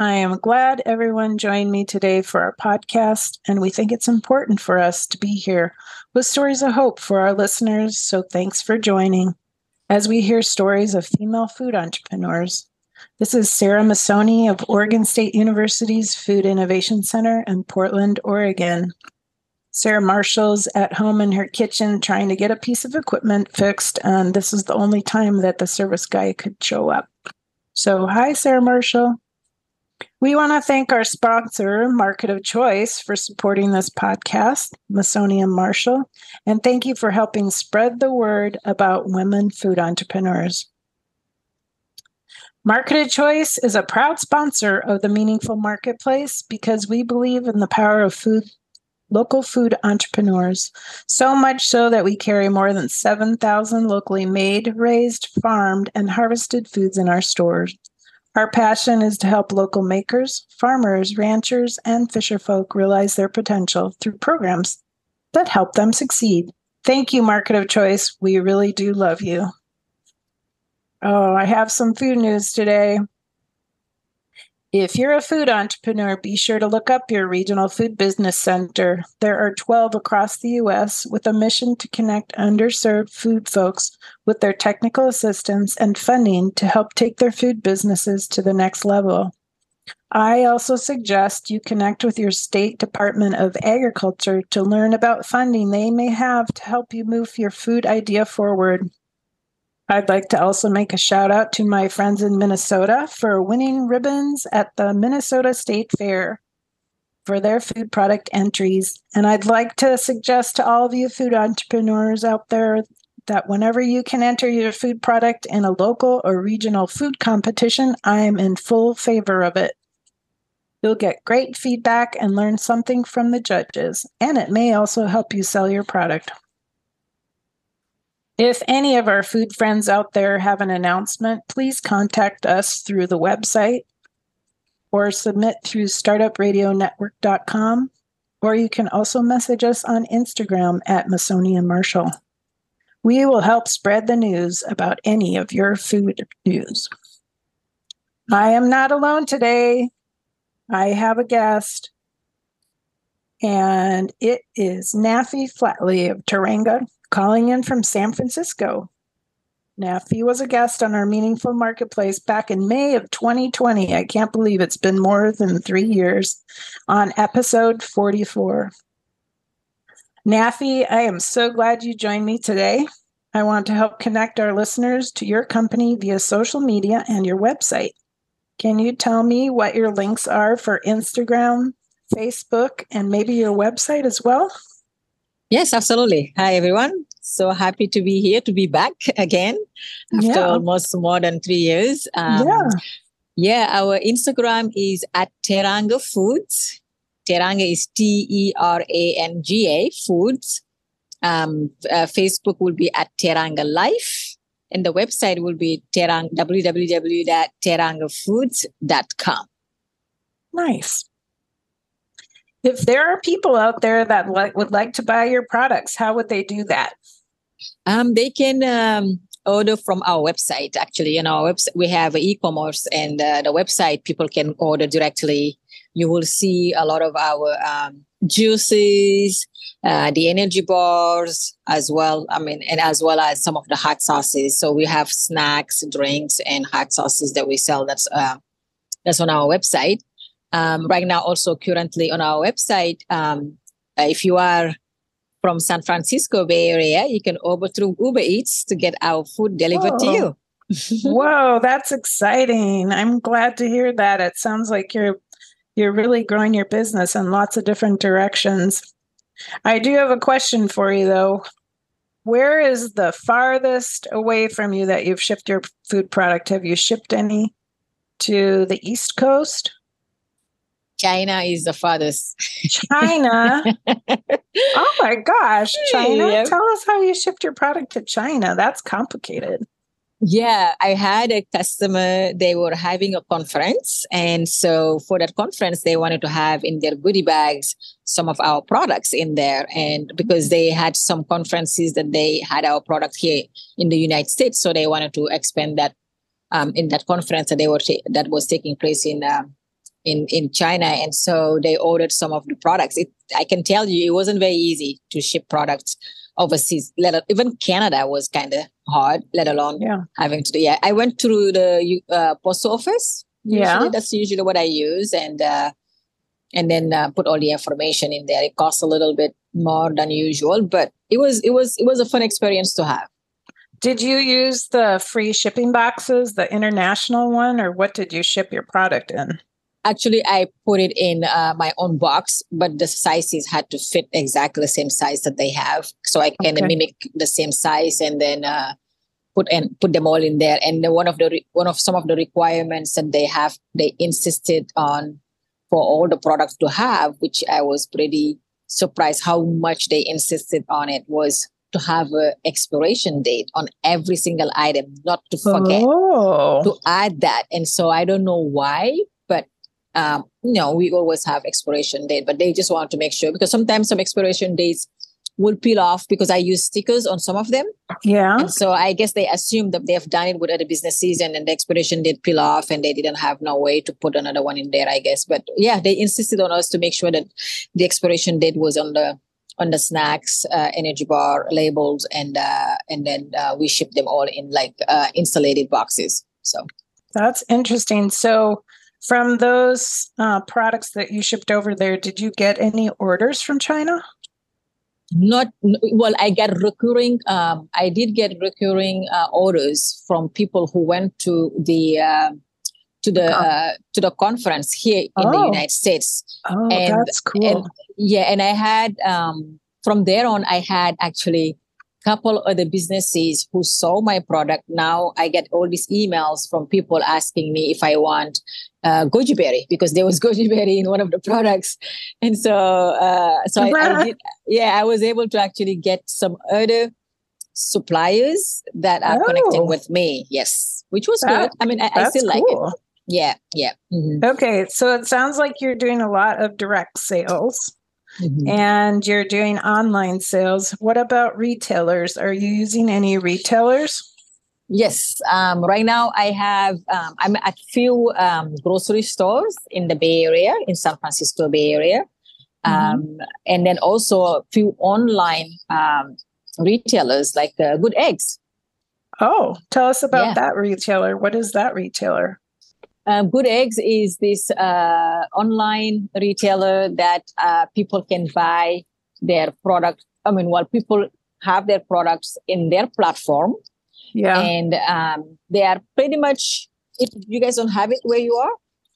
I am glad everyone joined me today for our podcast, and we think it's important for us to be here with stories of hope for our listeners. So thanks for joining as we hear stories of female food entrepreneurs. This is Sarah Masoni of Oregon State University's Food Innovation Center in Portland, Oregon. Sarah Marshall's at home in her kitchen trying to get a piece of equipment fixed, and this is the only time that the service guy could show up. So, hi, Sarah Marshall. We want to thank our sponsor, Market of Choice, for supporting this podcast, Masoni and Marshall, and thank you for helping spread the word about women food entrepreneurs. Market of Choice is a proud sponsor of the Meaningful Marketplace because we believe in the power of food local food entrepreneurs, so much so that we carry more than 7,000 locally made, raised, farmed, and harvested foods in our stores. Our passion is to help local makers, farmers, ranchers, and fisherfolk realize their potential through programs that help them succeed. Thank you, Market of Choice. We really do love you. Oh, I have some food news today. If you're a food entrepreneur, be sure to look up your regional food business center. There are 12 across the U.S. with a mission to connect underserved food folks with their technical assistance and funding to help take their food businesses to the next level. I also suggest you connect with your state Department of Agriculture to learn about funding they may have to help you move your food idea forward. I'd like to also make a shout out to my friends in Minnesota for winning ribbons at the Minnesota State Fair for their food product entries. And I'd like to suggest to all of you food entrepreneurs out there that whenever you can enter your food product in a local or regional food competition, I'm in full favor of it. You'll get great feedback and learn something from the judges, and it may also help you sell your product. If any of our food friends out there have an announcement, please contact us through the website or submit through startupradionetwork.com, or you can also message us on Instagram at Masoni and Marshall. We will help spread the news about any of your food news. I am not alone today. I have a guest, and it is Nafy Flatley of Teranga calling in from San Francisco. Nafy was a guest on our Meaningful Marketplace back in May of 2020. I can't believe it's been more than three years on episode 44. Nafy, I am so glad you joined me today. I want to help connect our listeners to your company via social media and your website. Can you tell me what your links are for Instagram, Facebook, and maybe your website as well? Yes, absolutely. Hi, everyone. So happy to be here, to be back again after yeah. almost more than three years. Um, yeah. Yeah, our Instagram is at Teranga Foods. Teranga is T E R A N G A Foods. Um, uh, Facebook will be at Teranga Life. And the website will be terang, www.terangafoods.com. Nice. If there are people out there that would like to buy your products, how would they do that? Um, they can um, order from our website. Actually, you know, we have e-commerce, and uh, the website people can order directly. You will see a lot of our um, juices, uh, the energy bars as well. I mean, and as well as some of the hot sauces. So we have snacks, drinks, and hot sauces that we sell. That's uh, that's on our website. Um, right now, also currently on our website, um, if you are from San Francisco Bay Area, you can order through Uber Eats to get our food delivered to you. Whoa, that's exciting. I'm glad to hear that. It sounds like you're you're really growing your business in lots of different directions. I do have a question for you though. Where is the farthest away from you that you've shipped your food product? Have you shipped any to the East Coast? China is the farthest. China. oh my gosh, China. Yep. Tell us how you shipped your product to China. That's complicated. Yeah, I had a customer, they were having a conference. And so for that conference, they wanted to have in their goodie bags some of our products in there. And because they had some conferences that they had our product here in the United States, so they wanted to expand that um, in that conference that they were ta- that was taking place in uh, in in China. And so they ordered some of the products. It, I can tell you, it wasn't very easy to ship products overseas. Let even Canada was kind of hard, let alone yeah. having to do. Yeah, I went through the uh, post office. Usually, yeah, that's usually what I use, and uh, and then uh, put all the information in there. It costs a little bit more than usual, but it was it was it was a fun experience to have. Did you use the free shipping boxes, the international one, or what did you ship your product in? Actually, I put it in uh, my own box, but the sizes had to fit exactly the same size that they have, so I can okay. mimic the same size and then uh, put and put them all in there. And one of the re- one of some of the requirements that they have, they insisted on for all the products to have, which I was pretty surprised how much they insisted on it was to have an expiration date on every single item, not to forget oh. to add that. And so I don't know why, um, no, we always have expiration date, but they just want to make sure because sometimes some expiration dates will peel off because I use stickers on some of them. Yeah. And so I guess they assume that they have done it with other businesses and then the expiration date peel off and they didn't have no way to put another one in there, I guess. But yeah, they insisted on us to make sure that the expiration date was on the on the snacks, uh, energy bar labels, and uh, and then uh, we ship them all in like uh, insulated boxes. So that's interesting. So from those uh, products that you shipped over there, did you get any orders from China? Not well. I get recurring. Um, I did get recurring uh, orders from people who went to the uh, to the uh, to the conference here in oh. the United States. Oh, and, that's cool. And, yeah, and I had um, from there on, I had actually couple other businesses who saw my product. Now I get all these emails from people asking me if I want uh, goji berry because there was goji berry in one of the products, and so uh, so I, I did, yeah, I was able to actually get some other suppliers that are oh. connecting with me. Yes, which was that, good. I mean, I, I still cool. like it. Yeah, yeah. Mm-hmm. Okay, so it sounds like you're doing a lot of direct sales. Mm-hmm. and you're doing online sales. What about retailers? Are you using any retailers? Yes. Um, right now, I have um, I'm at few um, grocery stores in the Bay Area, in San Francisco Bay Area, mm-hmm. Um, and then also a few online um, retailers like uh, Good Eggs. Oh, tell us about yeah. that retailer. What is that retailer? Um, Good Eggs is this uh, online retailer that uh, people can buy their product. I mean, while people have their products in their platform, yeah, and um, they are pretty much. If you guys don't have it where you are,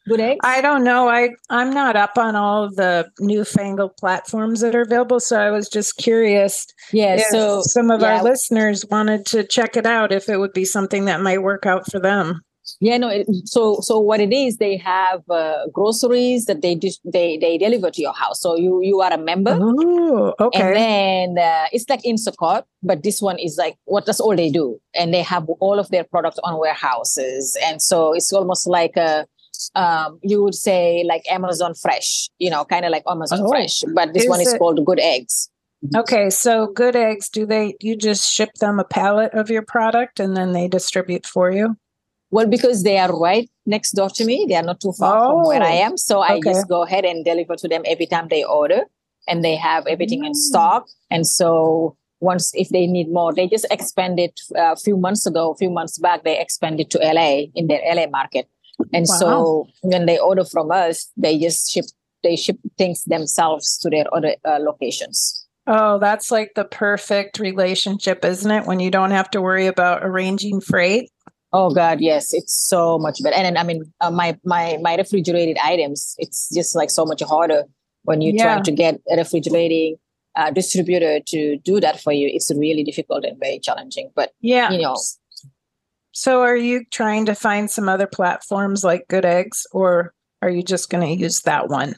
Good Eggs. I don't know. I I'm not up on all the newfangled platforms that are available, so I was just curious. Yeah, so some of yeah. our listeners wanted to check it out if it would be something that might work out for them. Yeah, no. It, so, so what it is, they have uh, groceries that they just they they deliver to your house. So you you are a member. Oh, okay. And then uh, it's like Instacart, but this one is like what that's all they do, and they have all of their products on warehouses, and so it's almost like a um, you would say like Amazon Fresh, you know, kind of like Amazon oh. Fresh, but this is one is it? called Good Eggs. Okay, so Good Eggs, do they you just ship them a pallet of your product and then they distribute for you? Well, because they are right next door to me, they are not too far oh, from where I oh, am. So I just go ahead and deliver to them every time they order, and they have everything mm. in stock. And so once, if they need more, they just expanded uh, a few months ago, a few months back, they expanded to LA in their LA market. And Wow. so when they order from us, they just ship they ship things themselves to their other uh, locations. Oh, that's like the perfect relationship, isn't it? When you don't have to worry about arranging freight. Oh God, yes, it's so much better. And then I mean, uh, my my my refrigerated items, it's just like so much harder when you're Yeah. trying to get a refrigerating uh, distributor to do that for you. It's really difficult and very challenging. But Yeah. you know, So are you trying to find some other platforms like Good Eggs or are you just going to use that one?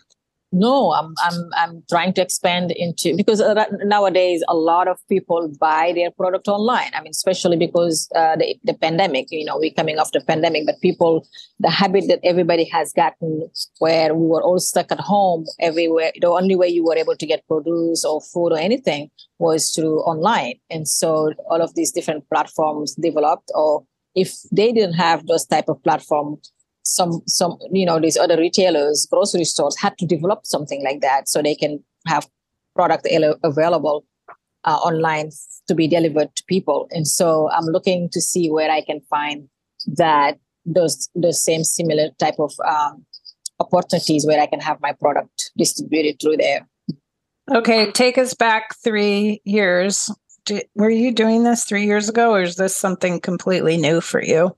No, I'm I'm I'm trying to expand into because uh, nowadays a lot of people buy their product online. I mean, especially because uh, the the pandemic. You know, we're coming off the pandemic, but people the habit that everybody has gotten where we were all stuck at home everywhere. The only way you were able to get produce or food or anything was through online, and so all of these different platforms developed. Or if they didn't have those type of platform, some some you know these other retailers grocery stores had to develop something like that so they can have product available uh, online to be delivered to people and so i'm looking to see where i can find that those those same similar type of um, opportunities where i can have my product distributed through there Okay, take us back 3 years. Did, were you doing this 3 years ago or is this something completely new for you?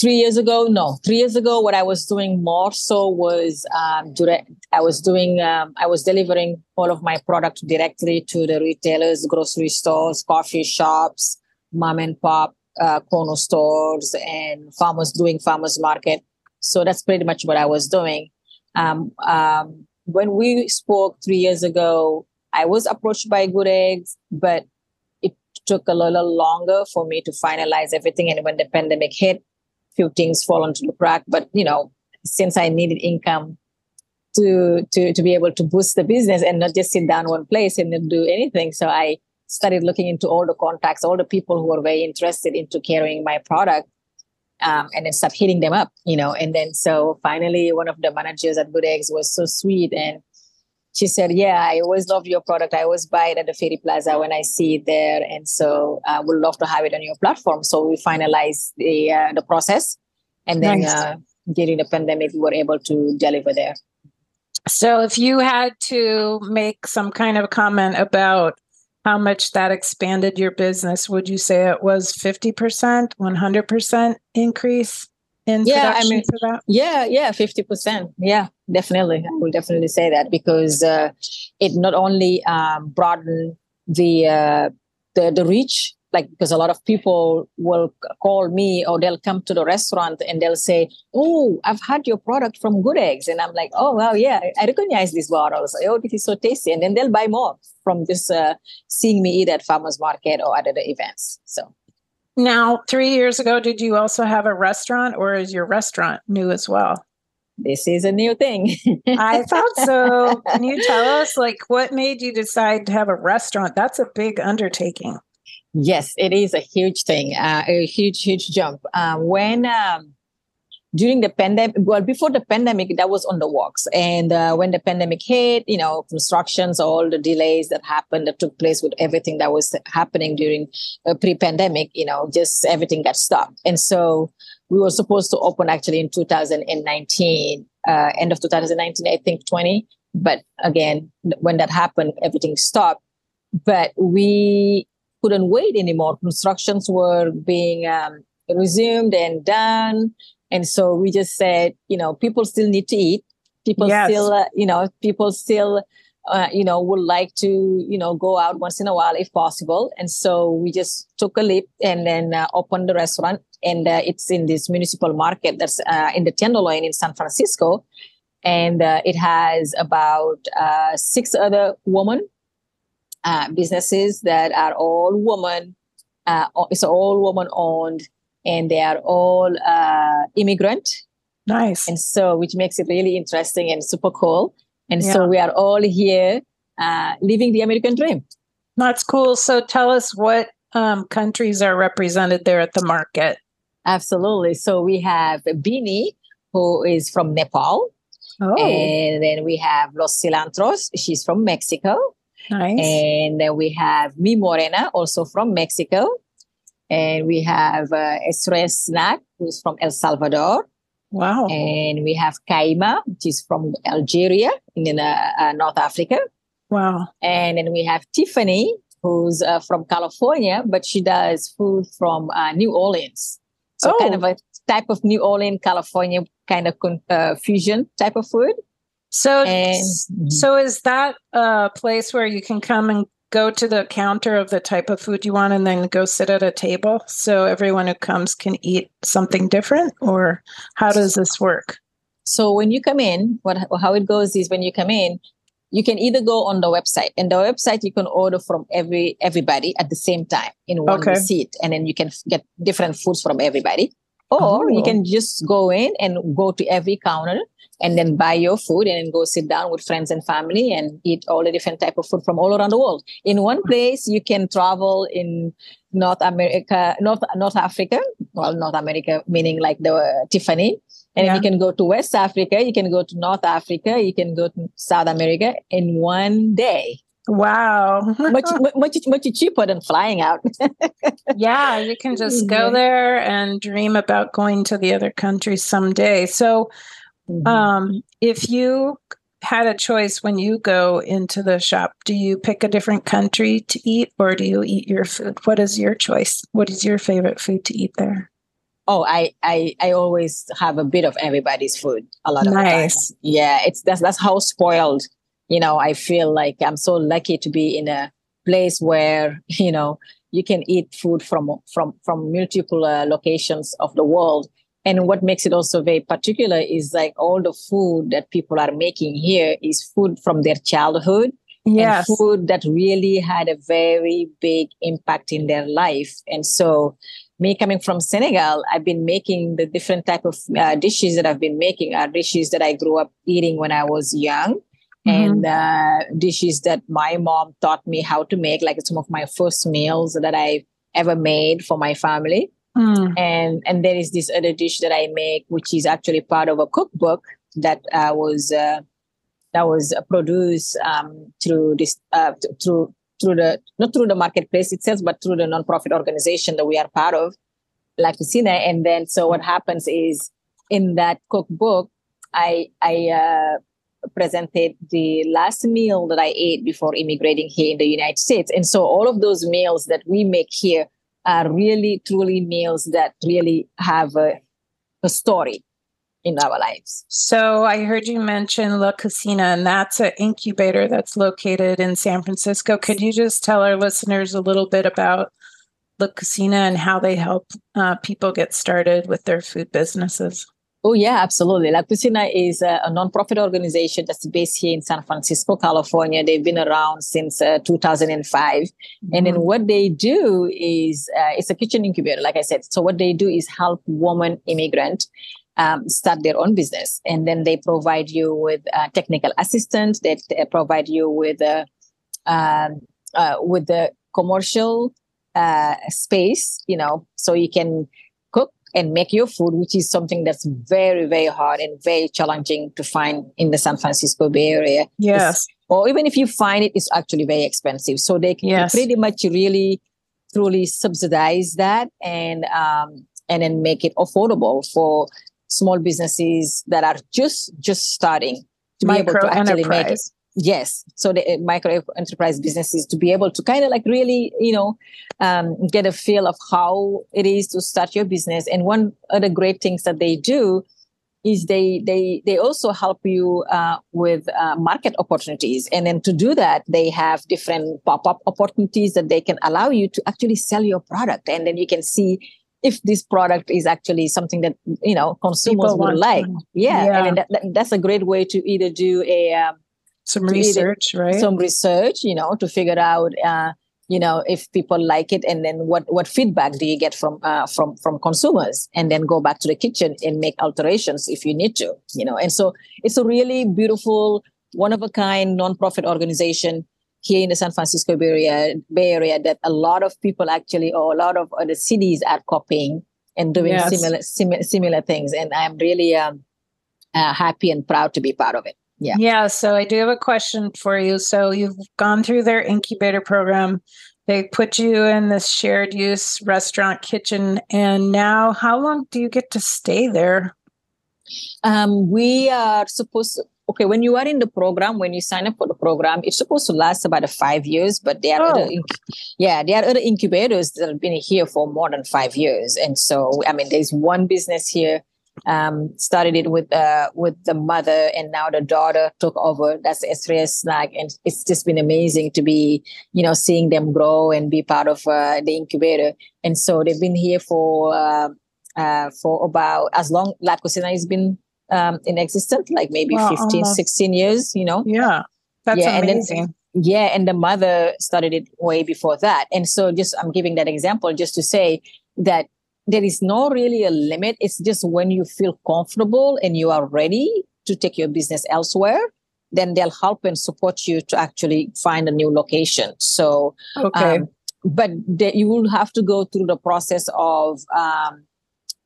Three years ago no three years ago what i was doing more so was um, direct i was doing um, i was delivering all of my product directly to the retailers grocery stores coffee shops mom and pop uh, corner stores and farmers doing farmers market. So that's pretty much what i was doing. Um, um, when we spoke three years ago i was approached by good eggs but it took a little longer for me to finalize everything. And when the pandemic hit few things fall into the crack. But you know, since I needed income to to to be able to boost the business and not just sit down one place and not do anything, so I started looking into all the contacts, all the people who were very interested into carrying my product. Um, and then start hitting them up, you know. And then so finally, one of the managers at Good Eggs was so sweet, and she said, "Yeah, I always love your product. I always buy it at the Ferry Plaza when I see it there, and so I uh, would love to have it on your platform." So we finalized the uh, the process, and then Nice. uh, during the pandemic, we were able to deliver there. So if you had to make some kind of comment about how much that expanded your business, would you say it was 50%, 100% increase in Yeah, I mean- for that? Yeah, yeah, fifty percent. Yeah, definitely. I will definitely say that because uh, it not only um, broadened the uh, the the reach, like because a lot of people will call me or they'll come to the restaurant and they'll say, "Oh, I've had your product from Good Eggs," and I'm like, "Oh, well, yeah, I- recognize these bottles. Oh, this is so tasty," and then they'll buy more from just uh, seeing me eat at farmers market or at other events. So. Now, three years ago, did you also have a restaurant or is your restaurant new as well? This is a new thing. I thought so. Can you tell us, like, what made you decide to have a restaurant? That's a big undertaking. Yes, it is a huge thing, uh, a huge, huge jump. Uh, when um, during the pandemic, well, before the pandemic, that was on the works, and uh, when the pandemic hit, you know, constructions, all the delays that happened, that took place with everything that was happening during uh, pre-pandemic, you know, just everything got stopped, and so we were supposed to open actually in 2019, uh, end of 2019, I think 20, but again, when that happened, everything stopped. But we couldn't wait anymore. Constructions were being um, resumed and done. And so we just said, you know, people still need to eat. People Yes. still, uh, you know, people still, uh, you know, would like to, you know, go out once in a while if possible. And so we just took a leap and then uh, opened the restaurant. And uh, it's in this municipal market that's uh, in the Tenderloin in San Francisco. And uh, it has about uh, six other women uh, businesses that are all woman. Uh, it's all woman owned, and they are all uh, immigrant, Nice. and so which makes it really interesting and super cool. And Yeah. so we are all here uh, living the American dream. That's cool. So tell us what um, countries are represented there at the market. Absolutely. So we have Bini, who is from Nepal, Oh, and then we have Los Cilantros. She's from Mexico. nice. And then we have Mi Morena, also from Mexico. And we have uh, Estres Snack, who's from El Salvador. Wow. And we have Kaima, which is from Algeria in uh, uh, North Africa. Wow. And then we have Tiffany, who's uh, from California, but she does food from uh, New Orleans. So Oh. kind of a type of New Orleans, California kind of con- uh, fusion type of food. So, And so is that a place where you can come and go to the counter of the type of food you want and then go sit at a table so everyone who comes can eat something different or how does this work? So when you come in, what how it goes is when you come in, you can either go on the website, and the website you can order from every everybody at the same time in one Okay. receipt, and then you can get different foods from everybody. Or you Oh. can just go in and go to every counter and then buy your food and then go sit down with friends and family and eat all the different type of food from all around the world. In one place, you can travel in North America, North North Africa. Well, North America meaning like the uh, Tiffany. And Yeah. you can go to West Africa, you can go to North Africa, you can go to South America in one day. Wow. Much mu- much much cheaper than flying out. yeah, you can just go there and dream about going to the other country someday. So, Mm-hmm. um, if you had a choice when you go into the shop, do you pick a different country to eat or do you eat your food? What is your choice? What is your favorite food to eat there? oh, I, I I always have a bit of everybody's food a lot of the time. Nice. Yeah, it's that's that's how spoiled, you know, I feel like I'm so lucky to be in a place where, you know, you can eat food from from from multiple uh, locations of the world. And what makes it also very particular is like all the food that people are making here is food from their childhood Yes. and food that really had a very big impact in their life. And so, me coming from Senegal, I've been making the different type of uh, dishes that I've been making are dishes that I grew up eating when I was young. And uh, dishes that my mom taught me how to make, like some of my first meals that I ever made for my family Mm. and and there is this other dish that I make, which is actually part of a cookbook that uh, was uh, that was uh, produced um, through this uh, th- through through the not through the marketplace itself, but through the nonprofit organization that we are part of, La Cocina. And then so what happens is in that cookbook, I I uh, presented the last meal that I ate before immigrating here in the United States, and so all of those meals that we make here are really truly meals that really have a, a story in our lives. So I heard you mention La Cocina, and that's an incubator that's located in San Francisco. Could you just tell our listeners a little bit about La Cocina and how they help uh, people get started with their food businesses? Oh yeah, absolutely. La Cocina is a, a nonprofit organization that's based here in San Francisco, California. They've been around since uh, 2005. And then what they do is uh, it's a kitchen incubator, like I said. So what they do is help women immigrant um, start their own business, and then they provide you with uh, technical assistance. They, they provide you with uh, um, uh, with the commercial uh, space, you know, so you can and make your food, which is something that's very, very hard and very challenging to find in the San Francisco Bay Area Yes. or even if you find it, it's actually very expensive. So they can Yes. pretty much really, truly subsidize that and um, and then make it affordable for small businesses that are just just starting to be able Micro to actually make it. Yes, so the uh, micro enterprise businesses to be able to kind of like really, you know, um, get a feel of how it is to start your business. And one of the great things that they do is they they they also help you uh, with uh, market opportunities. And then to do that they have different pop-up opportunities that they can allow you to actually sell your product. And then you can see if this product is actually something that you know consumers would like. yeah, Yeah. and then that, that, that's a great way to either do a um, Some research, right? some research you know to figure out uh, you know if people like it and then what what feedback do you get from uh, from from consumers and then go back to the kitchen and make alterations if you need to you know and so it's a really beautiful one of a kind nonprofit organization here in the San Francisco Bay Area, Bay Area that a lot of people actually or a lot of other cities are copying and doing Yes. similar, similar similar things and I'm really um, uh, happy and proud to be part of it yeah Yeah, so I do have a question for you. So you've gone through their incubator program. They put you in this shared use restaurant kitchen and now how long do you get to stay there? Um, we are supposed to, okay, when you are in the program, when you sign up for the program, it's supposed to last about five years, but there are, oh. other, yeah, there are other incubators that have been here for more than five years. And so, I mean, there's one business here um, started it with uh, with the mother, and now the daughter took over. That's Estrella Snack, and it's just been amazing to be, you know, seeing them grow and be part of uh, the incubator. And so they've been here for uh, uh for about as long La Cocina has been um, in existence, like maybe wow, 15, almost. 16 years. You know, yeah, that's yeah, amazing. And then, yeah, and the mother started it way before that. And so, just I'm giving that example just to say that there is no really a limit. It's just when you feel comfortable and you are ready to take your business elsewhere, then they'll help and support you to actually find a new location. So, okay. Um, but the, you will have to go through the process of um,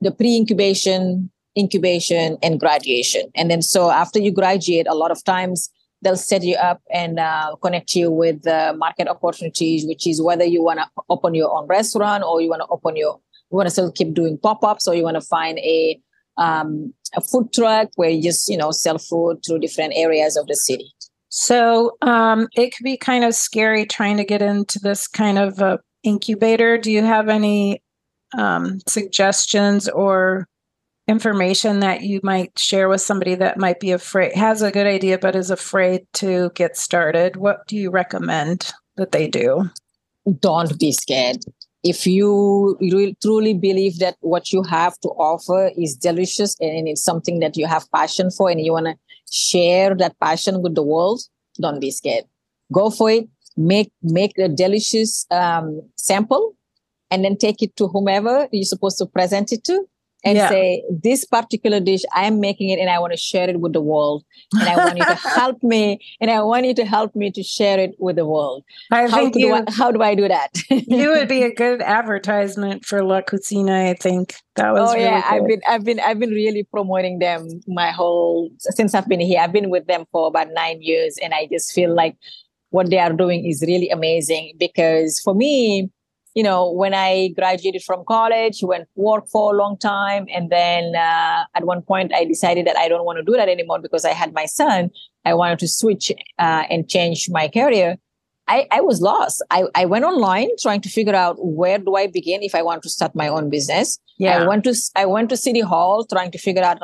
the pre-incubation, incubation, and graduation. And then, so after you graduate, a lot of times they'll set you up and uh, connect you with uh, market opportunities, which is whether you want to open your own restaurant or you want to open your you want to still keep doing pop-ups or you want to find a um, a food truck where you just you know sell food through different areas of the city? So um, it could be kind of scary trying to get into this kind of a incubator. Do you have any um, suggestions or information that you might share with somebody that might be afraid has a good idea but is afraid to get started? What do you recommend that they do? Don't be scared if you really, truly believe that what you have to offer is delicious and it's something that you have passion for and you want to share that passion with the world don't be scared. Go for it. Make make a delicious um, sample and then take it to whomever you're supposed to present it to and yeah. say, this particular dish, I'm making it and I want to share it with the world. And I want you to help me and I want you to help me to share it with the world. I how, think you, do I, how do I do that? you would be a good advertisement for La Cocina, I think. That was Oh really yeah, good. I've been I've been I've been really promoting them my whole since I've been here. I've been with them for about nine years and I just feel like what they are doing is really amazing because for me, you know, when I graduated from college, went work for a long time, and then uh, at one point I decided that I don't want to do that anymore because I had my son. I wanted to switch uh, and change my career. I, I was lost. I, I went online trying to figure out where do I begin if I want to start my own business. Yeah. I went to I went to City Hall trying to figure out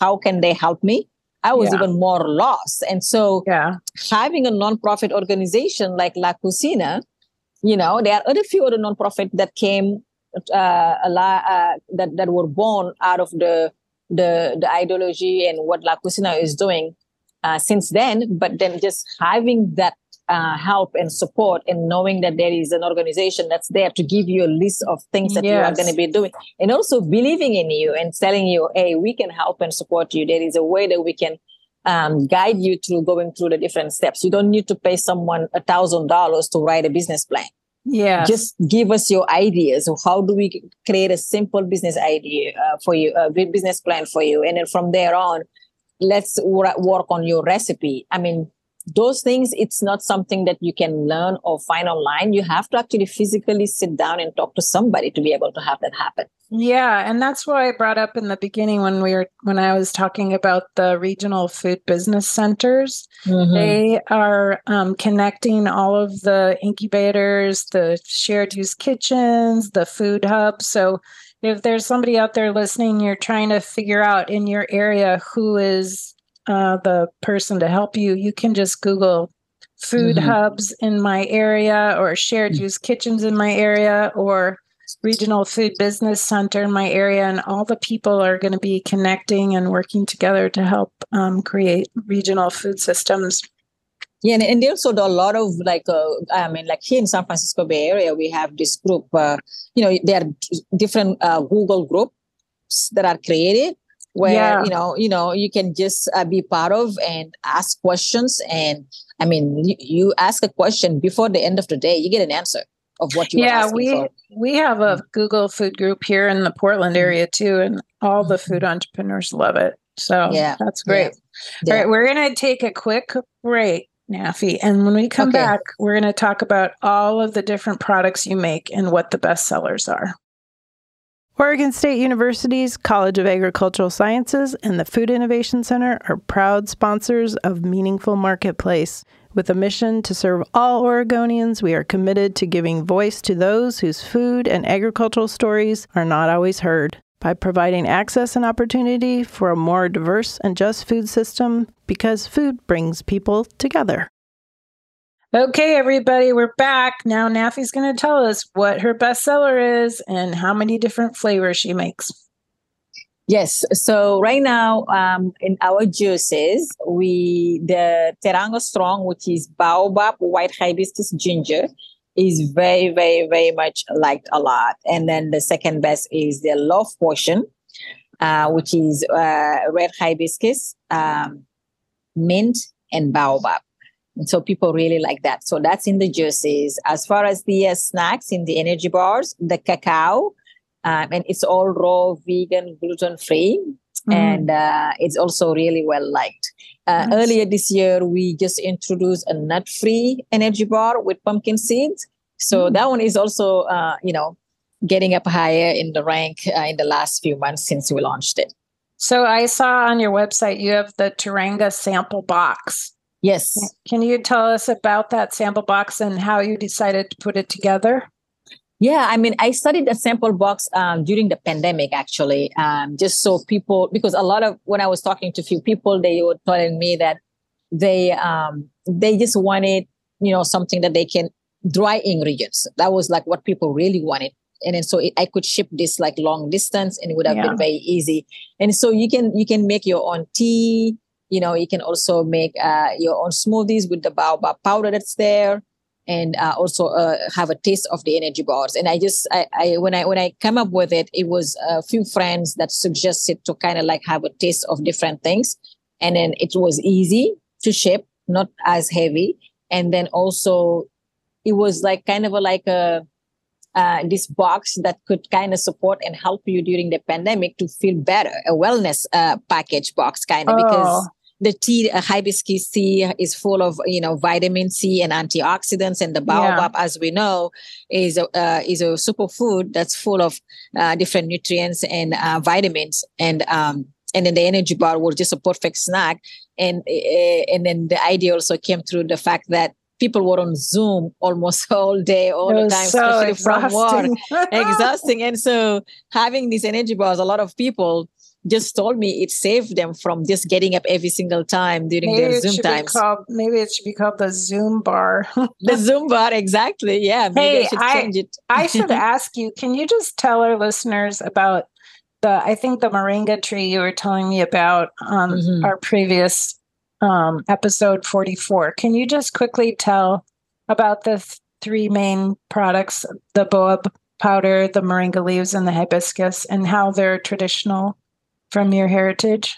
how can they help me. I was yeah. even more lost. And so yeah. having a nonprofit organization like La Cocina you know there are other few other nonprofit that came uh, a lot, uh, that that were born out of the the the ideology and what La Cocina is doing uh, since then. But then just having that uh, help and support and knowing that there is an organization that's there to give you a list of things that yes. you are going to be doing and also believing in you and telling you, hey, we can help and support you. There is a way that we can um, guide you through going through the different steps. You don't need to pay someone a thousand dollars to write a business plan. Yeah. Just give us your ideas. How do we create a simple business idea uh, for you, a business plan for you? And then from there on, let's work on your recipe. I mean, those things it's not something that you can learn or find online. You have to actually physically sit down and talk to somebody to be able to have that happen. Yeah and that's what i brought up in the beginning when we were when i was talking about the regional food business centers. Mm-hmm. they are um, connecting all of the incubators the shared use kitchens the food hubs so if there's somebody out there listening you're trying to figure out in your area who is uh, the person to help you, you can just Google food mm-hmm. hubs in my area or shared mm. use kitchens in my area or regional food business center in my area and all the people are going to be connecting and working together to help um, create regional food systems yeah, and, and also a lot of like, uh, I mean, like here in San Francisco Bay Area, we have this group. Uh, you know, there are different uh, Google groups that are created where yeah. you know you know you can just uh, be part of and ask questions and i mean you, you, ask a question before the end of the day you get an answer of what you yeah we for. we have a mm-hmm. google food group here in the portland mm-hmm. area too and all the food mm-hmm. entrepreneurs love it so yeah that's great yeah. all right we're going to take a quick break Nafy. And when we come okay. back, we're going to talk about all of the different products you make and what the best sellers are. Oregon State University's College of Agricultural Sciences and the Food Innovation Center are proud sponsors of Meaningful Marketplace. With a mission to serve all Oregonians, we are committed to giving voice to those whose food and agricultural stories are not always heard. By providing access and opportunity for a more diverse and just food system, because food brings people together. Okay, everybody, we're back. Now, Nafy's going to tell us what her bestseller is and how many different flavors she makes. Yes. So right now, um, in our juices, we the Teranga Strong, which is baobab, white hibiscus, ginger, is very, very, very much liked a lot. And then the second best is the Love Potion, uh, which is uh, red hibiscus, um, mint, and baobab. And so people really like that. So that's in the juices. As far as the uh, snacks in the energy bars, the cacao, um, and it's all raw, vegan, gluten free, mm. and uh, it's also really well liked. Uh, nice. Earlier this year, we just introduced a nut free energy bar with pumpkin seeds. So mm. that one is also, uh, you know, getting up higher in the rank uh, in the last few months since we launched it. So I saw on your website you have the Teranga sample box. Yes. Can you tell us about that sample box and how you decided to put it together? Yeah, I mean, I studied the sample box um, during the pandemic, actually, um, just so people, because a lot of when I was talking to a few people, they were telling me that they um, they just wanted, you know, something that they can dry ingredients. That was like what people really wanted, and then so it, I could ship this like long distance, and it would have yeah. been very easy. And so you can you can make your own tea, you know you can also make uh, your own smoothies with the baobab powder that's there and uh, also uh, have a taste of the energy bars. And i just I, I when i when i come up with it it was a few friends that suggested to kind of like have a taste of different things. And then it was easy to ship not as heavy. And then also it was like kind of a, like a uh, this box that could kind of support and help you during the pandemic to feel better a wellness uh, package box kind of oh. because the tea uh, hibiscus tea is full of you know vitamin c and antioxidants and the baobab yeah. as we know is a uh, is a superfood that's full of uh, different nutrients and uh, vitamins and um and then the energy bar was just a perfect snack and uh, and then the idea also came through the fact that people were on Zoom almost all day, all the time, so especially exhausting. from work. exhausting. And so having these energy bars, a lot of people just told me it saved them from just getting up every single time during maybe their Zoom times. Called, maybe it should be called the Zoom bar. the Zoom bar, exactly. Yeah. Maybe hey, I should I, change it. I should ask you, can you just tell our listeners about the I think the moringa tree you were telling me about on mm-hmm. our previous um, episode 44. Can you just quickly tell about the th- three main products, the boab powder, the moringa leaves, and the hibiscus, and how they're traditional from your heritage?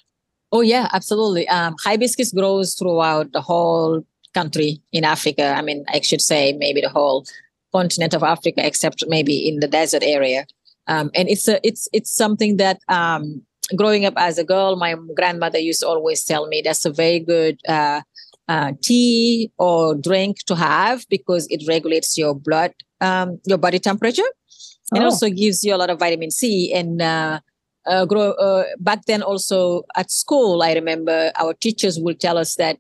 Oh yeah, absolutely. Um, hibiscus grows throughout the whole country in Africa. I mean, I should say maybe the whole continent of Africa, except maybe in the desert area. Um, and it's a it's it's something that um, growing up as a girl, my grandmother used to always tell me that's a very good uh, uh, tea or drink to have because it regulates your blood, um, your body temperature, and oh. also gives you a lot of vitamin C. And uh, uh, grow uh, back then also at school i remember our teachers would tell us that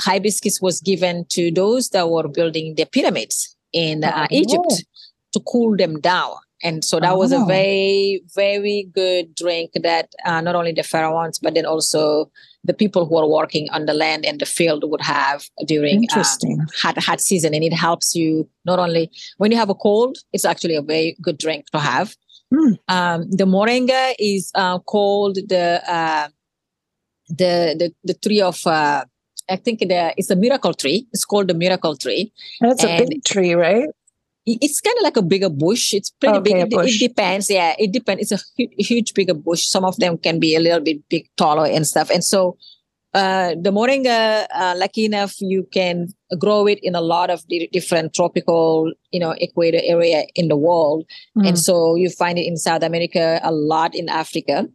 hibiscus was given to those that were building the pyramids in uh, oh. egypt to cool them down and so that oh. was a oh. very very good drink that uh, not only the pharaohs but then also the people who are working on the land and the field would have during um, Interesting. hot hot season and it helps you not only when you have a cold it's actually a very good drink to have Mm. Um, the moringa is uh, called the, uh, the the the tree of uh, I think the, it's a miracle tree. It's called the miracle tree. That's and a big tree, right? It's kind of like a bigger bush. It's pretty okay, big. It, it, depends. Yeah, it depends. It's a huge, huge bigger bush. Some of them can be a little bit big, taller and stuff. And so uh, the moringa, uh, lucky enough, you can grow it in a lot of different tropical, you know, equator area in the world. Mm. And so you find it in South America, a lot in Africa.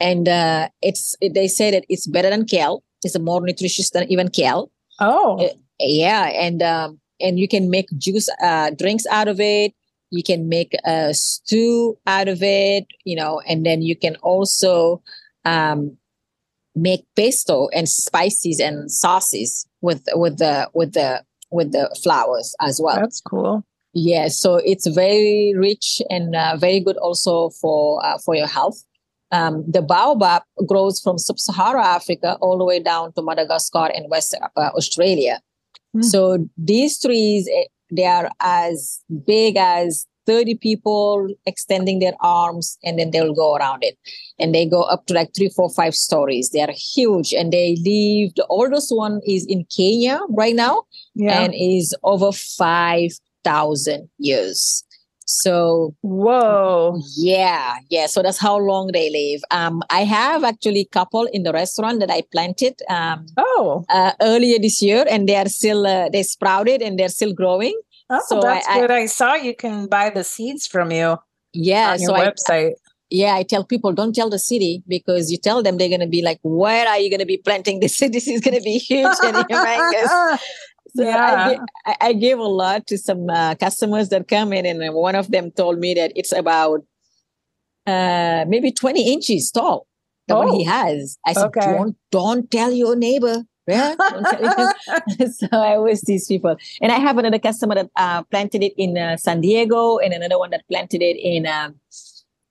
And uh, it's it, they say that it's better than kale. It's more nutritious than even kale. Oh, uh, yeah, and um, and you can make juice uh, drinks out of it. You can make a stew out of it, you know, and then you can also um, make pesto and spices and sauces with with the with the with the flowers as well. That's cool. Yeah, so it's very rich and uh, very good also for uh, for your health. Um, the baobab grows from sub-Sahara Africa all the way down to Madagascar and West uh, Australia. Mm. So these trees, eh, they are as big as 30 people extending their arms and then they'll go around it and they go up to like three four five stories they are huge and they live the oldest one is in kenya right now yeah. and is over 5000 years so whoa yeah yeah so that's how long they live um i have actually couple in the restaurant that i planted um oh uh, earlier this year and they are still uh, they sprouted and they're still growing Oh, so that's I, good. I, I, saw you can buy the seeds from you. Yeah, on your so website. I, yeah, I tell people don't tell the city because you tell them they're going to be like, "Where are you going to be planting this? this is going to be huge and humongous." So yeah. I, I, gave a lot to some uh, customers that come in, and one of them told me that it's about uh, maybe 20 inches tall. The oh. one he oh, has. I said, okay. don't, don't tell your neighbor. Yeah. so I always tease people. And I have another customer that uh, planted it in uh, San Diego and another one that planted it in um,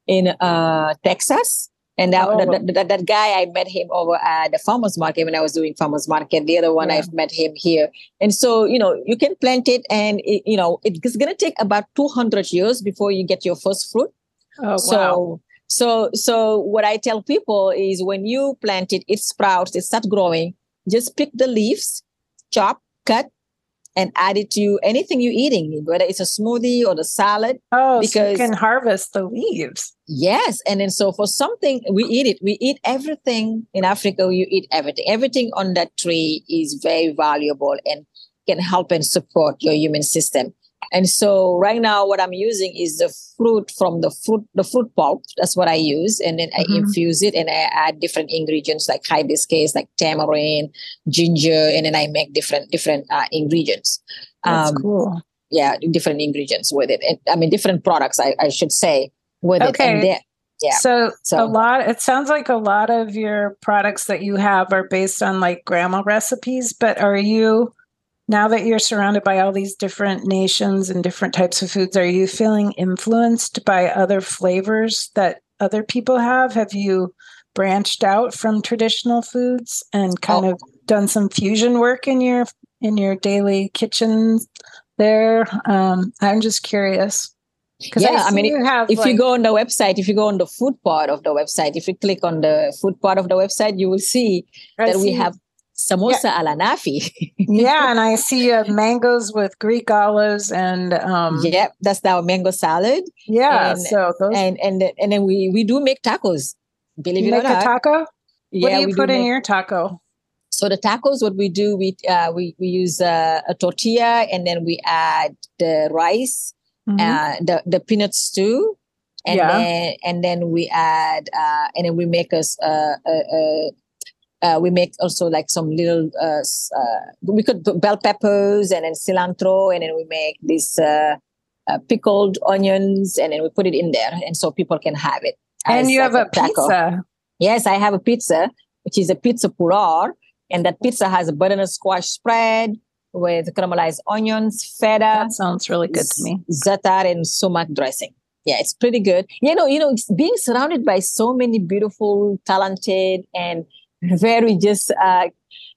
in uh, Texas. And that, oh. that, that, that, guy, I met him over at the farmer's market when I was doing farmer's market. The other one, yeah. I've met him here. And so, you know, you can plant it and, it, you know, it's going to take about 200 years before you get your first fruit. Oh, so, wow. So, so what I tell people is when you plant it, it sprouts, it starts growing just pick the leaves, chop, cut, and add it to anything you're eating, whether it's a smoothie or the salad. Oh, because so you can harvest the leaves. Yes. And then so for something, we eat it. We eat everything in Africa. You eat everything. Everything on that tree is very valuable and can help and support your human system. And so right now, what I'm using is the fruit from the fruit, the fruit pulp. That's what I use, and then mm-hmm. I infuse it and I add different ingredients like hibiscus, like tamarind, ginger, and then I make different different uh, ingredients. That's um, cool. Yeah, different ingredients with it. And, I mean, different products, I, I should say, with okay. it. And yeah. So, so a lot. It sounds like a lot of your products that you have are based on like grandma recipes. But are you? Now that you're surrounded by all these different nations and different types of foods, are you feeling influenced by other flavors that other people have? Have you branched out from traditional foods and kind oh. of done some fusion work in your in your daily kitchen there? Um, I'm just curious. Yeah, I, I mean, you have, if like, you go on the website, if you go on the food part of the website, if you click on the food part of the website, you will see I that see. we have samosa yeah. ala Nafy. yeah, and I see you have mangoes with Greek olives and um Yep, that's our mango salad. Yeah, and, so those... and and and then we we do make tacos. Believe you it or not. taco? Yeah, what do you put in make... your taco? So the tacos, what we do, we uh, we we use uh, a tortilla and then we add the rice, mm-hmm. uh, the the peanut stew, and yeah. then and then we add uh, and then we make us a, a, a uh, we make also like some little uh, uh, we could put bell peppers and then cilantro and then we make this uh, uh, pickled onions and then we put it in there and so people can have it and you have a, pizza. Yes i have a pizza which is a pizza puror and that pizza has a butternut squash spread with caramelized onions feta that sounds really good to me. za'atar and sumac dressing. Yeah it's pretty good. You know you know being surrounded by so many beautiful talented and very just uh,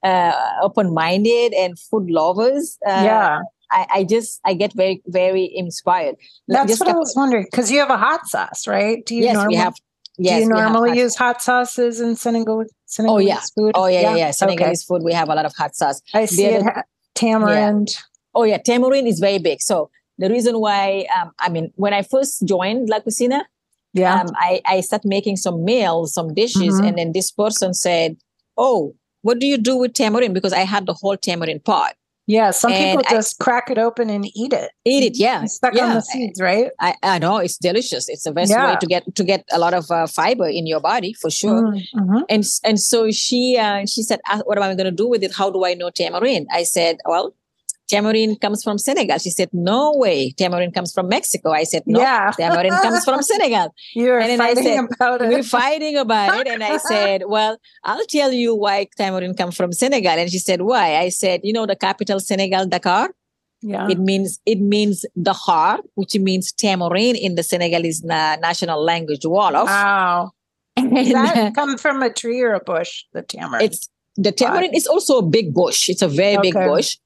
uh, open-minded and food lovers. Uh, yeah. I, I, just I get very very inspired. That's just what kept, I was wondering because you have a hot sauce, right? Do you yes, normally, we have. Yes, do you normally hot use hot sauces in Senegal? Senegalese oh yeah, food? oh yeah, yeah, yeah. Senegalese okay. food. We have a lot of hot sauce. I see it. Ha- tamarind. Yeah. Oh yeah, tamarind is very big. So the reason why, um, I mean, when I first joined La Cocina, yeah. Um, I, I started making some meals some dishes mm-hmm. and then this person said oh what do you do with tamarind? Because i had the whole tamarind pot. Yeah some and people just I, crack it open and eat it. Eat it yeah it's stuck yeah. on the seeds right? I, I know it's delicious. It's the best yeah. way to get to get a lot of uh, fiber in your body for sure. Mm-hmm. and and so she uh, she said what am i going to do with it? How do i know tamarind? I said well tamarind comes from Senegal. She said, no way. Tamarind comes from Mexico. I said, no, Yeah. tamarind comes from Senegal. You're And fighting said, about We're fighting about it. And I said, well, I'll tell you why tamarind comes from Senegal. And she said, why? I said, you know, the capital Senegal, Dakar? Yeah. It means it means Dakar, which means tamarind in the Senegalese na- national language, Wolof. Wow. And, Does uh, come from a tree or a bush, the tamarind? it's the tamarind is also a big bush. It's a very big bush.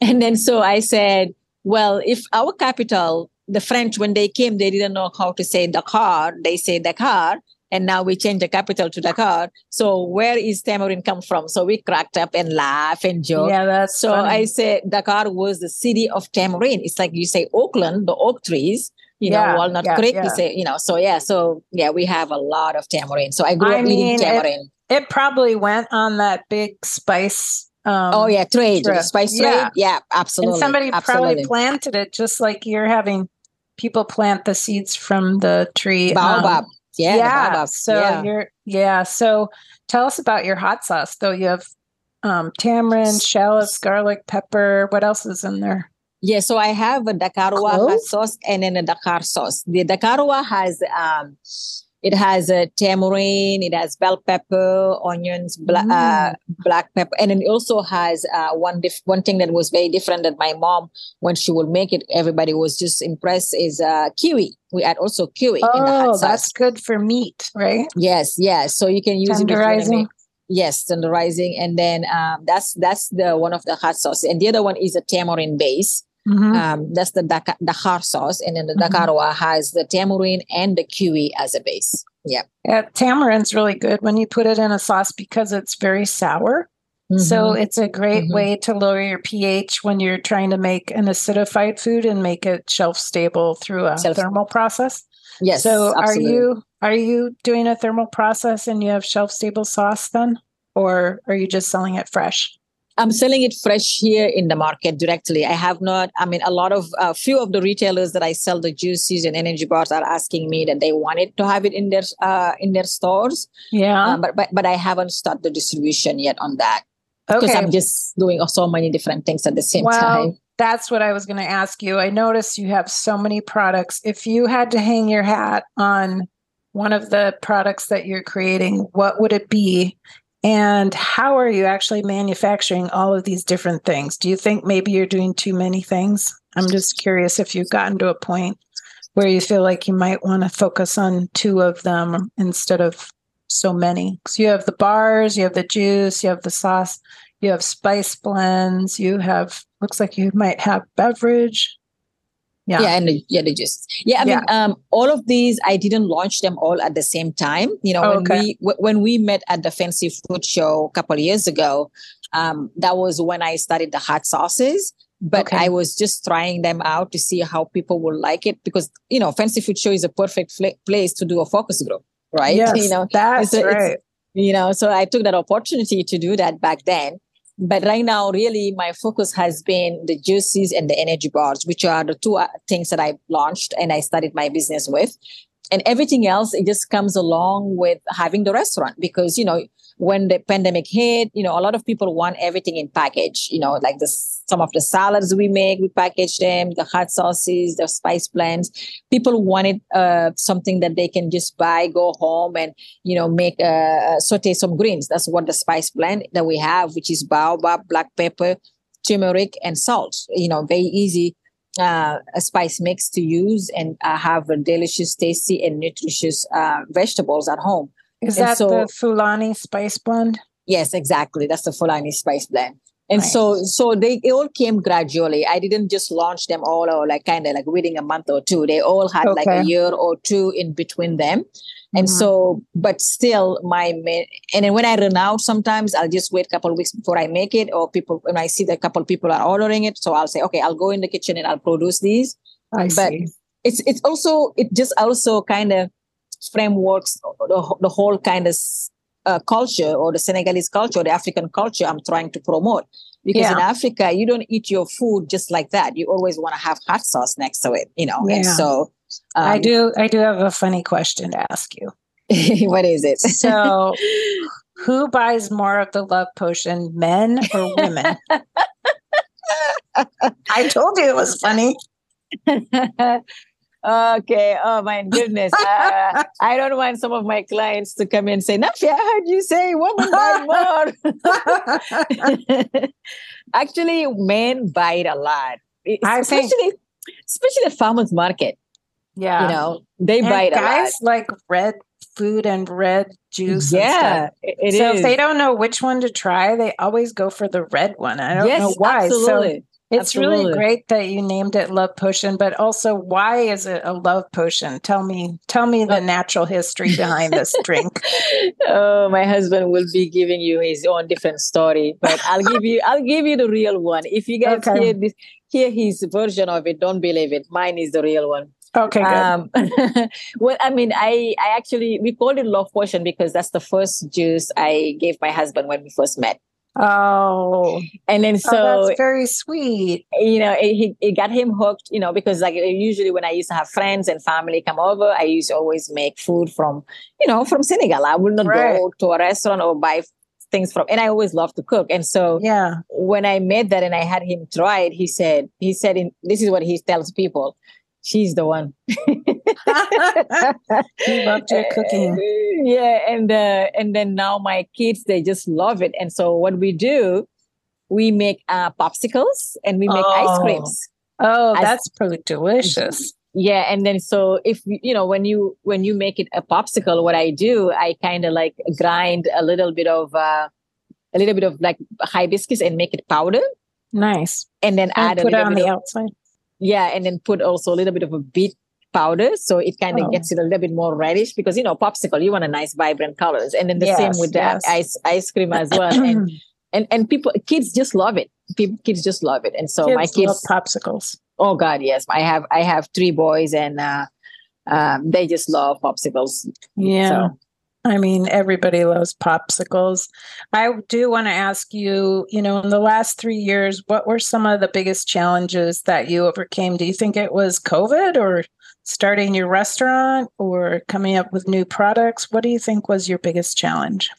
And then so I said, well, if our capital, the French, when they came, they didn't know how to say Dakar. They say Dakar. And now we change the capital to Dakar. So where is tamarind come from? So we cracked up and laugh and joke. yeah, that's So funny. I said Dakar was the city of tamarind. It's like you say Oakland, the oak trees, you know, Yeah, Walnut yeah, Creek, yeah. you say, you know, so yeah, so yeah, we have a lot of tamarind. So I grew I up mean, eating it- it probably went on that big spice. Um, oh yeah, trade, trip. spice Yeah. trade. Yeah, absolutely. And somebody absolutely. probably planted it just like you're having people plant the seeds from the tree. um, baobab. yeah, the baobab. So yeah. you're yeah. So tell us about your hot sauce. Though you have um, tamarind, shallots, garlic, pepper. What else is in there? Yeah, so I have a Dakaroa hot sauce and then a Dakar sauce. The Dakaroa has um, it has a tamarind, it has bell pepper, onions, bla- uh, Mm. black pepper, and it also has uh, one dif- one thing that was very different that my mom, when she would make it, everybody was just impressed is uh, kiwi. We add also kiwi in the hot Oh, sauce. that's good for meat, right? Yes, yes. So you can use it if you wanna Tenderizing. make- Yes, tenderizing, and then um, that's that's the one of the hot sauce, and the other one is a tamarind base. Mhm. Um, that's the Daka- Dakar sauce, and then the Mhm. Dakaroa has the tamarind and the kiwi as a base. Yeah. Yeah, tamarind's really good when you put it in a sauce because it's very sour. So Mhm. it's a great Mhm. way to lower your pH when you're trying to make an acidified food and make it shelf stable through a Shelf- thermal process. yes. so are you are you doing a thermal process and you have shelf stable sauce then? Or are you just selling it fresh? I'm selling it fresh here in the market directly. I have not. I mean, a lot of a few of the retailers that I sell the juices and energy bars are asking me that they wanted to have it in their uh, in their stores, Yeah. um, but, but but I haven't started the distribution yet on that because. I'm just doing so many different things at the same well, time. that's what I was going to ask you. I noticed you have so many products. If you had to hang your hat on one of the products that you're creating, what would it be? And how are you actually manufacturing all of these different things? Do you think maybe you're doing too many things? I'm just curious if you've gotten to a point where you feel like you might want to focus on two of them instead of so many. So you have the bars, you have the juice, you have the sauce, you have spice blends, you have looks like you might have beverage. Yeah. yeah and yeah the juice yeah i mean um all of these i didn't launch them all at the same time you know Oh, when okay. we w- when we met at the fancy food show a couple of years ago um that was when i started the hot sauces but Okay. i was just trying them out to see how people would like it because you know fancy food show is a perfect fl- place to do a focus group right Yes, you know that's it's- right. you know so i took that opportunity to do that back then but right now really my focus has been the juices and the energy bars which are the two uh, things that i launched and i started my business with. And everything else it just comes along with having the restaurant because you know when the pandemic hit you know a lot of people want everything in package you know like the some of the salads we make we package them the hot sauces the spice blends people wanted uh, something that they can just buy go home and you know make uh, saute some greens that's what the spice blend that we have which is baobab black pepper turmeric and salt you know very easy uh, a spice mix to use and uh, have a delicious tasty and nutritious uh, vegetables at home Is and that so- the Fulani spice blend? Yes, exactly. That's the Fulani spice blend. And Nice. so so they it all came gradually. I didn't just launch them all or like kind of like within a month or two. They all had like a year or two in between them. And Mhm. so, but still my main, and then when I run out, sometimes I'll just wait a couple of weeks before I make it, or people, when I see that a couple of people are ordering it. So I'll say, okay, I'll go in the kitchen and I'll produce these I but see. it's it's also it just also kind of frameworks the, the whole kind of uh, culture or the Senegalese culture, or the African culture I'm trying to promote. Because in Africa, you don't eat your food just like that. You always want to have hot sauce next to it, you know. And so, um, I do I do have a funny question to ask you. what is it? So who buys more of the love potion, men or women? I told you it was funny. Okay. Oh my goodness. Uh, I don't want some of my clients to come in and say, Nafy, I heard you say women buy more. Actually, men buy it a lot. Especially, think- especially at farmers market. Yeah. You know, they And buy it a lot. guys like red food and red juice. and yeah, stuff. it- it so is. if they don't know which one to try, they always go for the red one. I don't yes, know why. So Absolutely. it's really great that you named it Love Potion, but also why is it a love potion? Tell me, tell me the natural history behind this drink. oh, my husband will be giving you his own different story, but I'll give you I'll give you the real one. If you guys Okay. hear this hear his version of it, don't believe it. Mine is the real one. Okay, good. Um, well, I mean, I I actually we called it love potion because that's the first juice I gave my husband when we first met, oh, and then oh, so that's very sweet. you know it, he- it got him hooked. You know because like usually when I used to have friends and family come over, I used to always make food from you know from Senegal. I would not Right. go to a restaurant or buy things from, and I always love to cook, and so Yeah. when I made that and I had him try it, he said, he said, in, this is what he tells people. She's the one. Loved your cooking. Yeah, and uh, and then now my kids they just love it. And so what we do, we make uh, popsicles and we make ice Oh. creams. Oh, that's pretty delicious. Yeah, and then so if you you know when you when you make it a popsicle, what I do, I kind of like grind a little bit of uh, a little bit of like hibiscus and make it powder, Nice. and then And add put it on the of outside. Yeah, and then put also a little bit of a beet powder, so it kind of Oh. gets it a little bit more reddish because you know popsicle, you want a nice vibrant colors, and then the same Yes, with the yes. ice ice cream as well. and and and people, kids just love it. People, kids just love it, and so my Kids love kids, popsicles. oh god, yes, I have I have three boys, and uh, um, they just love popsicles. Yeah. So, I mean, everybody loves popsicles. I do want to ask you, you know, in the last three years, what were some of the biggest challenges that you overcame? Do you think it was COVID or starting your restaurant or coming up with new products? What do you think was your biggest challenge?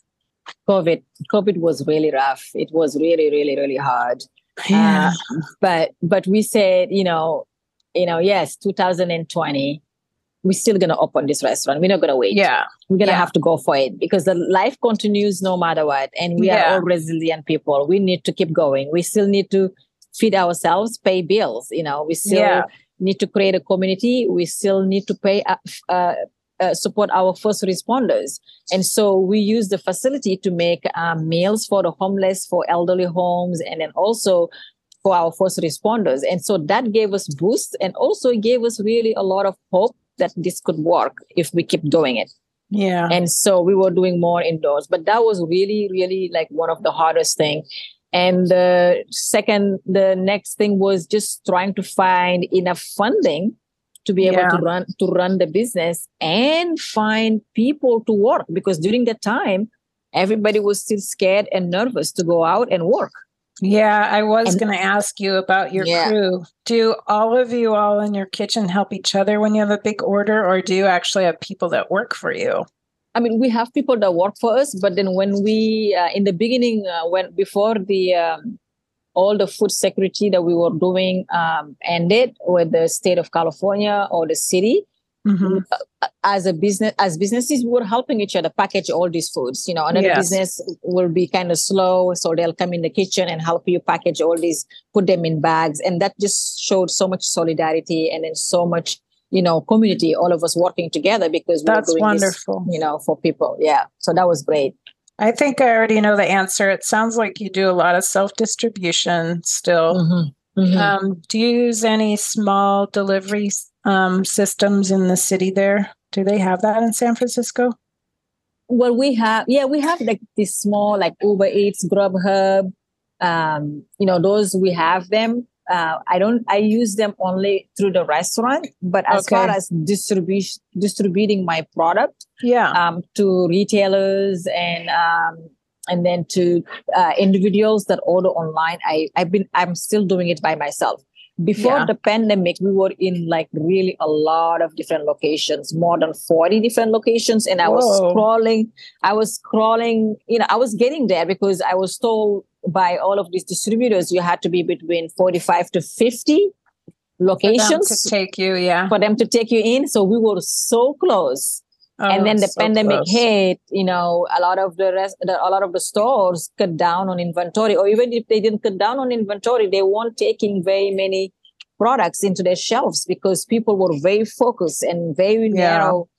COVID, COVID was really rough. It was really, really, really hard. Uh, but but we said, you know, you know, yes, 2020, we're still gonna open this restaurant. We're not gonna wait. yeah. We're gonna yeah. have to go for it because the life continues no matter what. And we Yeah. are all resilient people. We need to keep going. We still need to feed ourselves, pay bills. You know, we still Yeah. need to create a community. We still need to pay uh, uh, uh, support our first responders. And so we use the facility to make um, meals for the homeless, for elderly homes, and then also for our first responders. And so that gave us boost and also gave us really a lot of hope that this could work if we keep doing it. Yeah. And so we were doing more indoors, but that was really, really like one of the hardest thing. And the second, the next thing was just trying to find enough funding to be able Yeah. to run to run the business and find people to work because during that time everybody was still scared and nervous to go out and work. Yeah, I was going to ask you about your Yeah. crew. Do all of you all in your kitchen help each other when you have a big order, or do you actually have people that work for you? I mean, we have people that work for us, but then when we, uh, in the beginning, uh, when before the um, all the food security that we were doing um, ended with the state of California or the city, Mhm. as a business, as businesses, we were helping each other package all these foods. You know, another Yes. business will be kind of slow, so they'll come in the kitchen and help you package all these, put them in bags, and that just showed so much solidarity and then so much, you know, community. All of us working together because we That's doing this wonderful. you know, for people. Yeah. So that was great. I think I already know the answer. It sounds like you do a lot of self distribution still. Mhm. Um, do you use any small delivery um, systems in the city there? Do they have that in San Francisco? well, we have, yeah, we have like this small, like Uber Eats, Grubhub. Um, you know, those we have them. Uh, I don't. I use them only through the restaurant, but as far as distribution, distributing my product Yeah. um, to retailers and um, and then to uh, individuals that order online, I I've been I'm still doing it by myself. before Yeah. the pandemic we were in like really a lot of different locations more than 40 different locations and i was Whoa. scrolling i was scrolling you know i was getting there because i was told by all of these distributors you had to be between 45 to 50 For them locations to take you, yeah. for them to take you in so we were so close and then Oh, the so pandemic hit you know a lot of the rest the, a lot of the stores cut down on inventory or even if they didn't cut down on inventory they weren't taking very many products into their shelves because people were very focused and very Yeah. narrow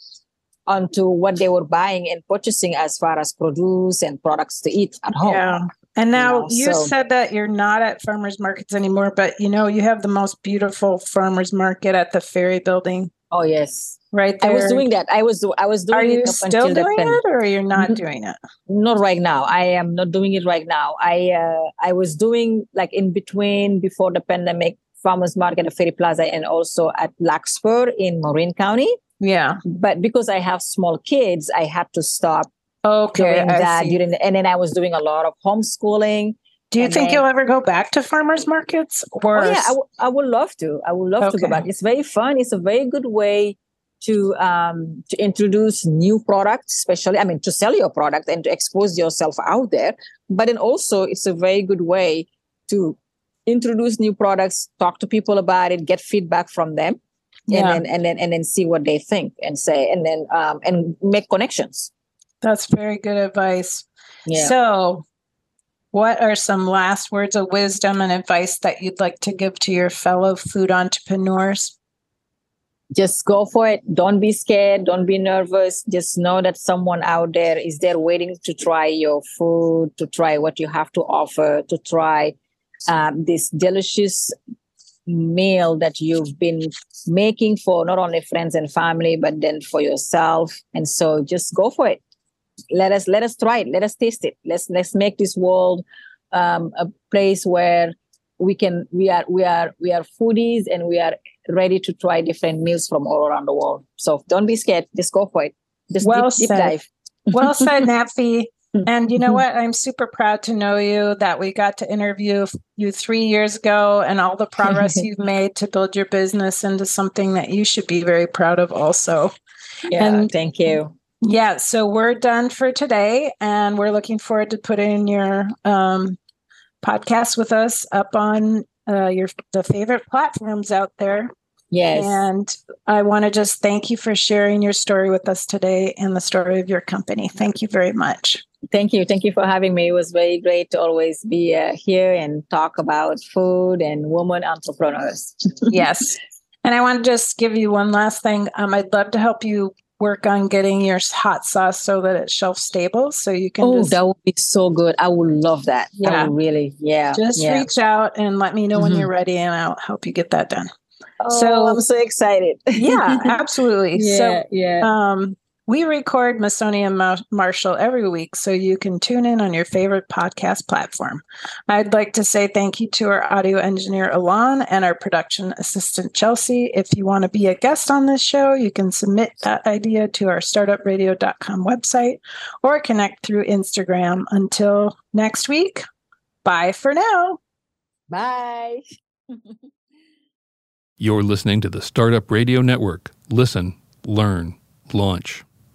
onto what they were buying and purchasing as far as produce and products to eat at home Yeah. And now know, you so- said that you're not at farmers markets anymore, but you know, you have the most beautiful farmers market at the ferry building oh yes right i was doing that. I was i was doing Are you still doing it or you're not Mhm. doing it? not right now. I am not doing it right now. I uh, i was doing like in between before the pandemic farmers market at ferry plaza and also at larkspur in marin county. Yeah. but because i have small kids i had to stop Okay. doing I that see. during the, and then i was doing a lot of homeschooling. Do you and think then- you'll ever go back to farmers markets? Or oh yeah I, w- I would love to. I would love to go back. It's very fun. It's a very good way to um to introduce new products especially i mean to sell your product and to expose yourself out there but then also it's a very good way to introduce new products talk to people about it get feedback from them Yeah. and then and then and then see what they think and say and then um and make connections That's very good advice. yeah So, what are some last words of wisdom and advice that you'd like to give to your fellow food entrepreneurs? Just go for it. Don't be scared. Don't be nervous. Just know that someone out there is there waiting to try your food, to try what you have to offer, to try um, this delicious meal that you've been making for not only friends and family, but then for yourself. And so just go for it. Let us let us try it. Let us taste it. Let's let's make this world um, a place where we can we are we are we are foodies and we are ready to try different meals from all around the world. So don't be scared. Just go for it. Just Well deep, deep said. dive. Well said, Nafy. And you know what? I'm super proud to know you that we got to interview you three years ago and all the progress you've made to build your business into something that you should be very proud of, also. Yeah, And- thank you. Yeah, so we're done for today, and we're looking forward to putting your um, podcast with us up on uh, your the favorite platforms out there. Yes. And I want to just thank you for sharing your story with us today and the story of your company. Thank you very much. Thank you. Thank you for having me. It was very great to always be uh, here and talk about food and women entrepreneurs. yes. And I want to just give you one last thing. Um, I'd love to help you work on getting your hot sauce so that it's shelf stable, so you can oh, just, that would be so good. I would love that. I Yeah. would really. Yeah. just yeah. reach out and let me know when Mhm. you're ready, and I'll help you get that done. Oh, So- I'm so excited. Yeah, absolutely. yeah. So yeah. Um, we record Masoni and Ma- Marshall every week, so you can tune in on your favorite podcast platform. I'd like to say thank you to our audio engineer, Alon, and our production assistant, Chelsea. If you want to be a guest on this show, you can submit that idea to our startupradio.com website or connect through Instagram. Until next week, bye for now. Bye. You're listening to the Startup Radio Network. Listen, learn, launch.